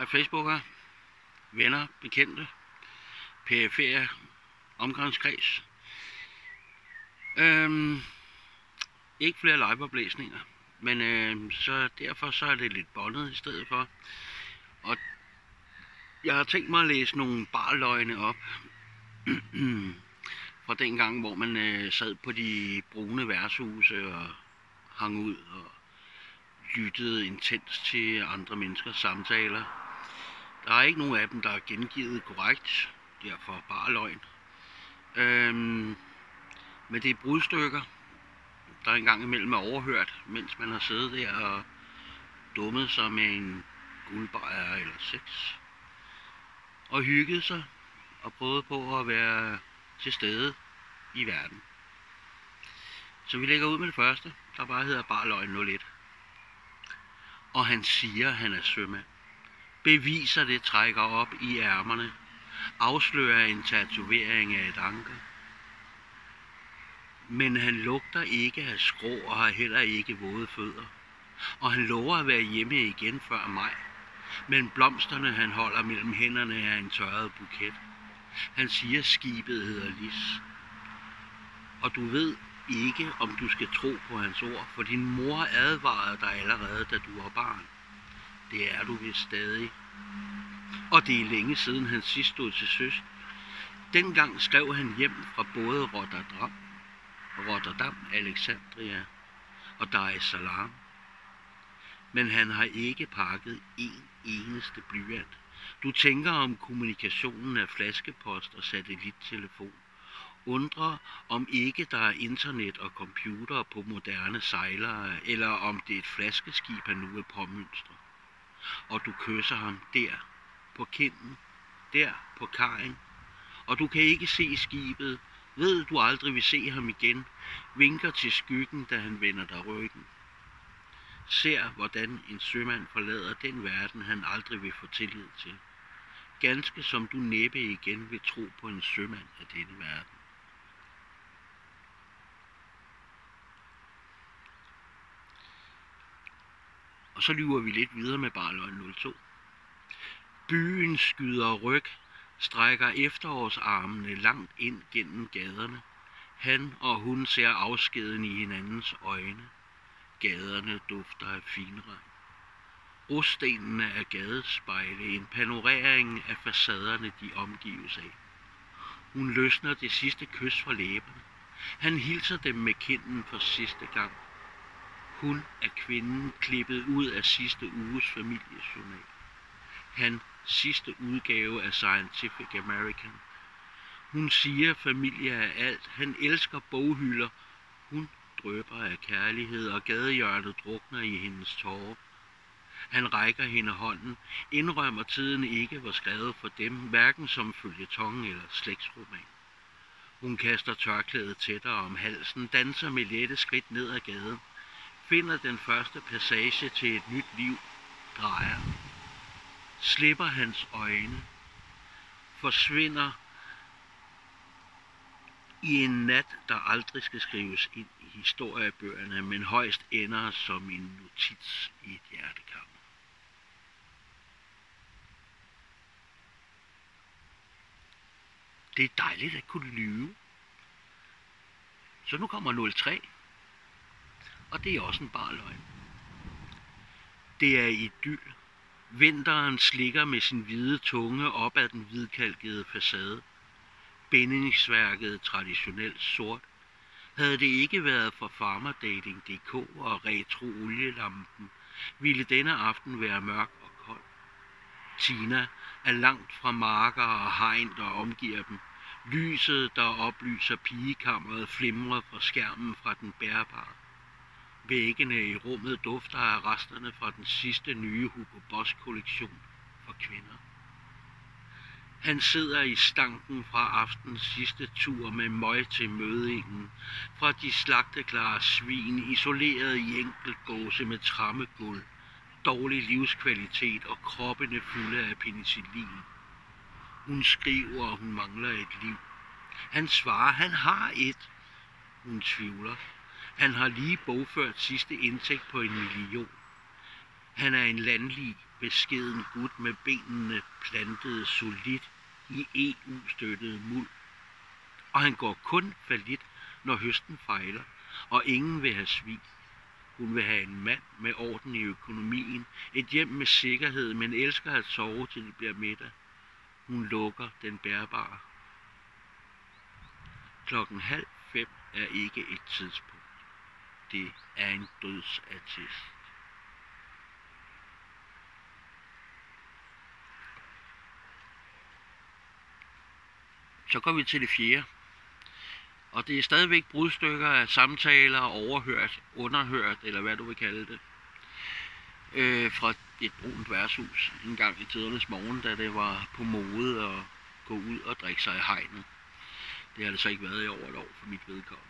af Facebooker, venner, bekendte, PF'er, omgangskreds. Øhm, ikke flere liveoplæsninger, men øh, så derfor så er det lidt bondet i stedet for. Og jeg har tænkt mig at læse nogle barløgne op fra den gang, hvor man øh, sad på de brune værtshuse og hang ud og lyttede intens til andre menneskers samtaler. Der er ikke nogen af dem, der er gengivet korrekt, derfor bare løgn. Øhm, men det er brudstykker, der engang imellem er overhørt, mens man har siddet der og dummet sig med en guldbejer eller seks. Og hygget sig og prøvet på at være til stede i verden. Så vi lægger ud med det første, der bare hedder Barløgn 01. Og han siger, at han er sømand. Beviser det trækker op i ærmerne. Afslører en tatovering af et anker. Men han lugter ikke af skrå og har heller ikke våde fødder. Og han lover at være hjemme igen før maj. Men blomsterne han holder mellem hænderne er en tørret buket. Han siger, skibet hedder Lis. Og du ved ikke, om du skal tro på hans ord, for din mor advarede dig allerede, da du var barn. Det er du vist stadig. Og det er længe siden han sidst stod til søs. Dengang skrev han hjem fra både Rotterdam, Rotterdam, Alexandria og Dar es Salaam. Men han har ikke pakket en eneste blyant. Du tænker om kommunikationen af flaskepost og satellittelefon. Undrer om ikke der er internet og computer på moderne sejlere, eller om det er et flaskeskib, han nu vil påmønstre. Og du kysser ham der, på kinden, der på kajen, og du kan ikke se skibet, ved du aldrig vil se ham igen, vinker til skyggen, da han vender dig ryggen. Ser, hvordan en sømand forlader den verden, han aldrig vil få tillid til. Ganske som du næppe igen vil tro på en sømand af denne verden. Og så lyver vi lidt videre med Barløgn 02. Byen skyder ryg, strækker efterårsarmene langt ind gennem gaderne. Han og hun ser afskeden i hinandens øjne. Gaderne dufter af finregn. Rostenene er gadespejle, en panorering af facaderne, de omgives af. Hun løsner det sidste kys fra læberne. Han hilser dem med kinden for sidste gang. Hun er kvinden klippet ud af sidste uges familiejournal. Han sidste udgave af Scientific American. Hun siger, familie er alt. Han elsker boghylder. Hun drøber af kærlighed, og gadehjørnet drukner i hendes tårer. Han rækker hende hånden, indrømmer tiden ikke var skrevet for dem, hverken som følgetong eller slægtsroman. Hun kaster tørklædet tættere om halsen, danser med lette skridt ned ad gaden, finder den første passage til et nyt liv, drejer, slipper hans øjne, forsvinder i en nat, der aldrig skal skrives ind i historiebøgerne, men højst ender som en notits i et hjertekamp. Det er dejligt at kunne lyve. Så nu kommer 03. Og det er også en bar løgn. Det er idyll. Vinteren slikker med sin hvide tunge op ad den hvidkalkede facade. Bindingsværket traditionelt sort. Havde det ikke været for farmerdating.dk og retro olielampen, ville denne aften være mørk og kold. Tina er langt fra marker og hegn, der omgiver dem. Lyset, der oplyser pigekammeret, flimrer fra skærmen fra den bærbare. Væggene i rummet dufter af resterne fra den sidste nye Hugo Boss kollektion for kvinder. Han sidder i stanken fra aftens sidste tur med møg til mødingen, fra de slagteklare svin, isoleret i gåse med trammegulv, dårlig livskvalitet og kroppene fulde af penicillin. Hun skriver, at hun mangler et liv. Han svarer, han har et. Hun tvivler. Han har lige bogført sidste indtægt på en million. Han er en landlig, beskeden gut med benene plantet solidt i EU-støttet muld. Og han går kun falit, når høsten fejler, og ingen vil have svig. Hun vil have en mand med orden i økonomien, et hjem med sikkerhed, men elsker at sove til det bliver middag. Hun lukker den bærbare. Klokken halv fem er ikke et tidspunkt. Det er en dødsattest. Så går vi til det fjerde. Og det er stadigvæk brudstykker af samtaler, overhørt, underhørt, eller hvad du vil kalde det. Øh, fra et brunt værtshus en gang i tidernes morgen, da det var på mode at gå ud og drikke sig i hegnet. Det har det så ikke været i over et år for mit vedkommende.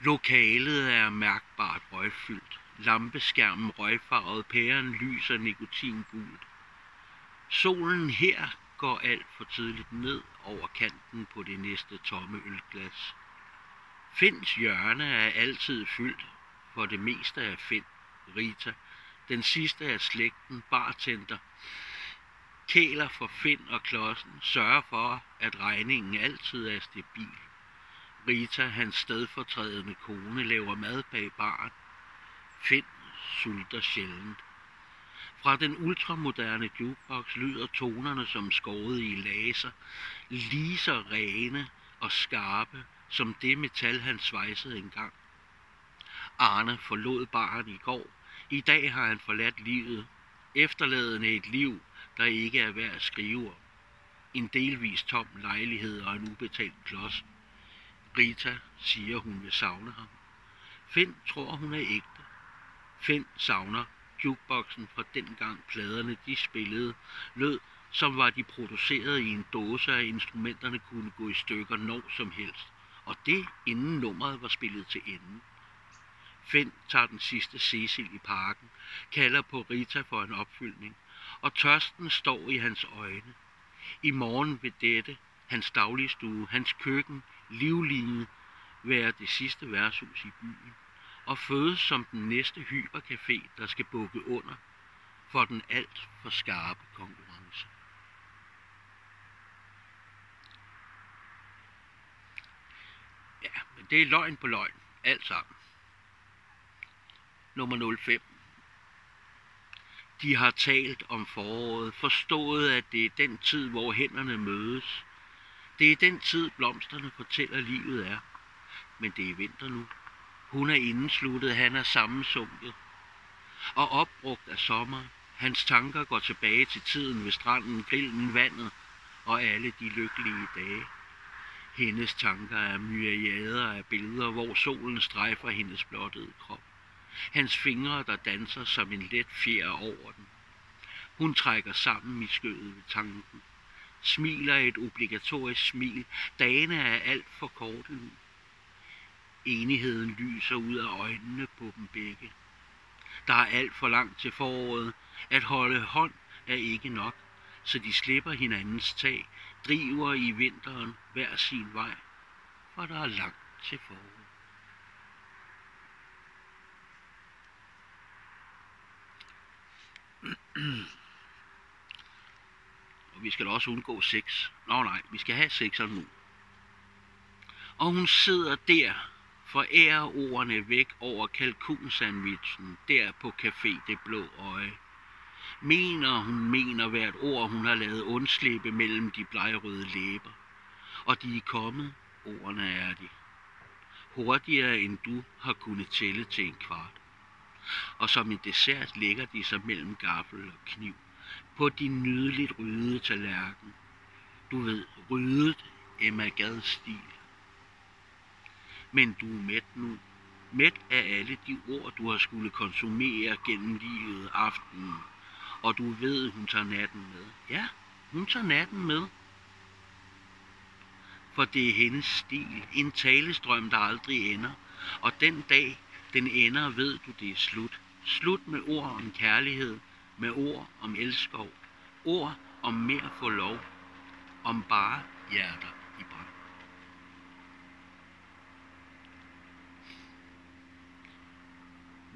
Lokalet er mærkbart røgfyldt. Lampeskærmen røgfarvet, pæren lyser nikotingult. Solen her går alt for tidligt ned over kanten på det næste tomme ølglas. Finds hjørne er altid fyldt, for det meste er Find, Rita, den sidste af slægten, bartender, kæler for Find og Klodsen, sørger for, at regningen altid er stabil. Rita, hans stedfortrædende kone, laver mad bag baren. Find sulter sjældent. Fra den ultramoderne jukebox lyder tonerne som skåret i laser, lige så rene og skarpe som det metal, han svejsede engang. Arne forlod baren i går. I dag har han forladt livet, efterladende et liv, der ikke er værd at skrive om. En delvis tom lejlighed og en ubetalt klods. Rita siger, hun vil savne ham. Finn tror, hun er ægte. Finn savner jukeboxen fra dengang pladerne de spillede, lød som var de produceret i en dåse, at instrumenterne kunne gå i stykker når som helst. Og det inden nummeret var spillet til enden. Finn tager den sidste Cecil i parken, kalder på Rita for en opfyldning, og tørsten står i hans øjne. I morgen vil dette, hans dagligstue, hans køkken, livline, være det sidste værtshus i byen og fødes som den næste hypercafé, der skal bukke under for den alt for skarpe konkurrence. Ja, men det er løgn på løgn, alt sammen. Nummer 05. De har talt om foråret, forstået, at det er den tid, hvor hænderne mødes. Det er den tid, blomsterne fortæller, livet er. Men det er vinter nu. Hun er indesluttet, han er sammensunket og opbrugt af sommer. Hans tanker går tilbage til tiden ved stranden, grillen, vandet og alle de lykkelige dage. Hendes tanker er myriader af billeder, hvor solen strejfer hendes blottede krop. Hans fingre, der danser som en let fjer over den. Hun trækker sammen i skødet ved tanken. Smiler et obligatorisk smil. Dagene er alt for korte nu. Enigheden lyser ud af øjnene på dem begge. Der er alt for langt til foråret. At holde hånd er ikke nok, så de slipper hinandens tag, driver i vinteren hver sin vej, for der er langt til foråret. Og vi skal også undgå sex. Nå nej, vi skal have sex nu. Og hun sidder der forærer ordene væk over kalkunsandwichen der på Café Det Blå Øje. Mener hun mener hvert ord, hun har lavet undslippe mellem de blegrøde læber. Og de er kommet, ordene er de. Hurtigere end du har kunnet tælle til en kvart. Og som en dessert ligger de sig mellem gaffel og kniv på din nydeligt rydede tallerken. Du ved, ryddet Emma Gads stil men du er mæt nu. Mæt af alle de ord, du har skulle konsumere gennem livet aftenen. Og du ved, hun tager natten med. Ja, hun tager natten med. For det er hendes stil. En talestrøm, der aldrig ender. Og den dag, den ender, ved du, det er slut. Slut med ord om kærlighed, med ord om elskov, ord om mere for lov, om bare hjerter.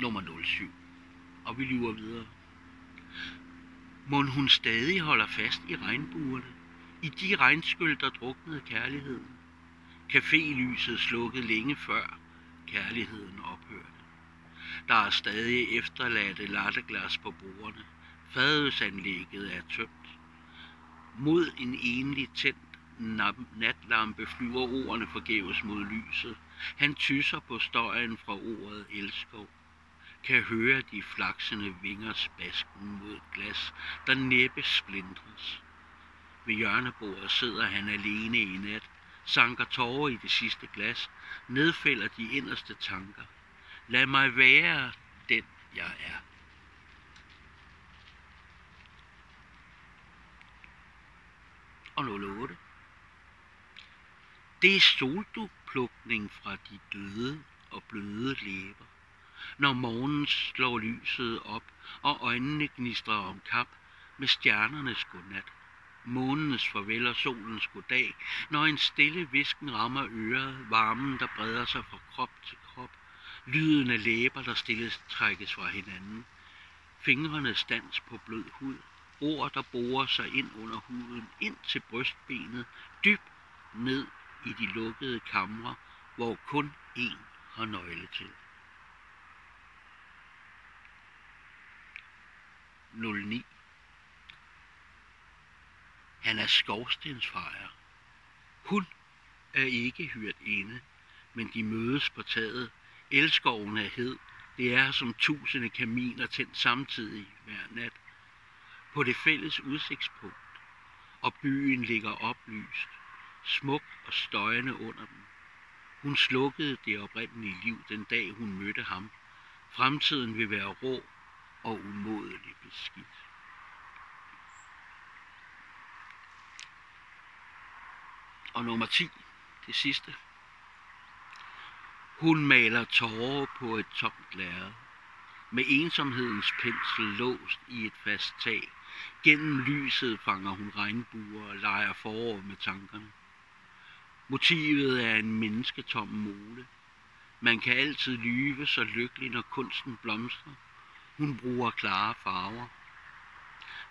nummer 07. og vi lyver videre. Må hun stadig holder fast i regnbuerne, i de regnskyld, der druknede kærligheden. Cafélyset slukket længe før kærligheden ophørte. Der er stadig efterladte latteglas på bordene. Fadelsanlægget er tømt. Mod en enlig tændt natlampe flyver ordene forgæves mod lyset. Han tysser på støjen fra ordet elskov. Kan høre de flaksende vingers basken mod glas, der næppe splindres. Ved hjørnebordet sidder han alene i nat, sanker tårer i det sidste glas, nedfælder de inderste tanker. Lad mig være den, jeg er. Og 08. Det er solduplukning fra de døde og bløde læber. Når morgenen slår lyset op, og øjnene gnistrer om kap med stjernernes godnat månens farvel og solens goddag, når en stille visken rammer øret, varmen, der breder sig fra krop til lyden af læber, der stille trækkes fra hinanden, fingrene stands på blød hud, ord, der borer sig ind under huden, ind til brystbenet, dybt ned i de lukkede kamre, hvor kun én har nøgle til. 09 han er skovstensfejer. Hun er ikke hyrt inde, men de mødes på taget. Elskoven er hed. Det er som tusinde kaminer tændt samtidig hver nat. På det fælles udsigtspunkt. Og byen ligger oplyst. Smuk og støjende under dem. Hun slukkede det oprindelige liv den dag, hun mødte ham. Fremtiden vil være rå og umådelig beskidt. Og nummer 10, det sidste. Hun maler tårer på et tomt lærred. Med ensomhedens pensel låst i et fast tag. Gennem lyset fanger hun regnbuer og leger forår med tankerne. Motivet er en mennesketom mole. Man kan altid lyve så lykkelig, når kunsten blomstrer. Hun bruger klare farver.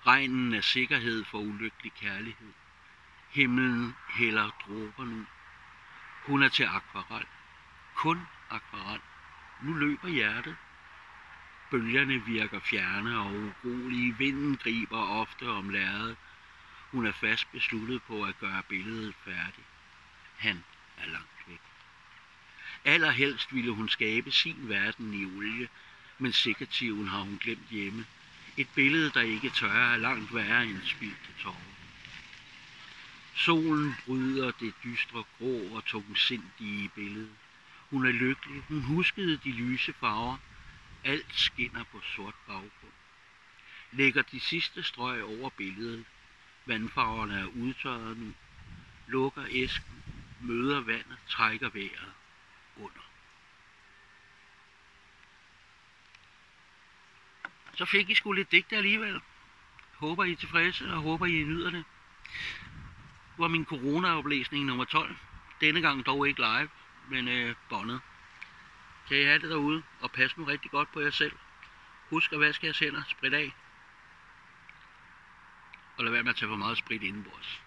Regnen er sikkerhed for ulykkelig kærlighed. Himlen hælder dråber nu. Hun er til akvarel. Kun akvarel. Nu løber hjertet. Bølgerne virker fjerne og urolige. Vinden griber ofte om lærredet. Hun er fast besluttet på at gøre billedet færdigt. Han er langt væk. Allerhelst ville hun skabe sin verden i olie, men sikkertiven har hun glemt hjemme. Et billede, der ikke tør, er langt værre end spildte tårer. Solen bryder det dystre grå og tungsindige billede. Hun er lykkelig. Hun huskede de lyse farver. Alt skinner på sort baggrund. Lægger de sidste strøg over billedet. Vandfarverne er udtørret nu. Lukker æsken, møder vandet, trækker vejret under. Så fik I sgu lidt digte alligevel. Håber I er tilfredse, og håber I nyder det var min corona-oplæsning nummer 12. Denne gang dog ikke live, men øh, båndet. Kan I have det derude, og pas nu rigtig godt på jer selv. Husk at vaske jeres hænder, sprit af. Og lad være med at tage for meget sprit indenbords.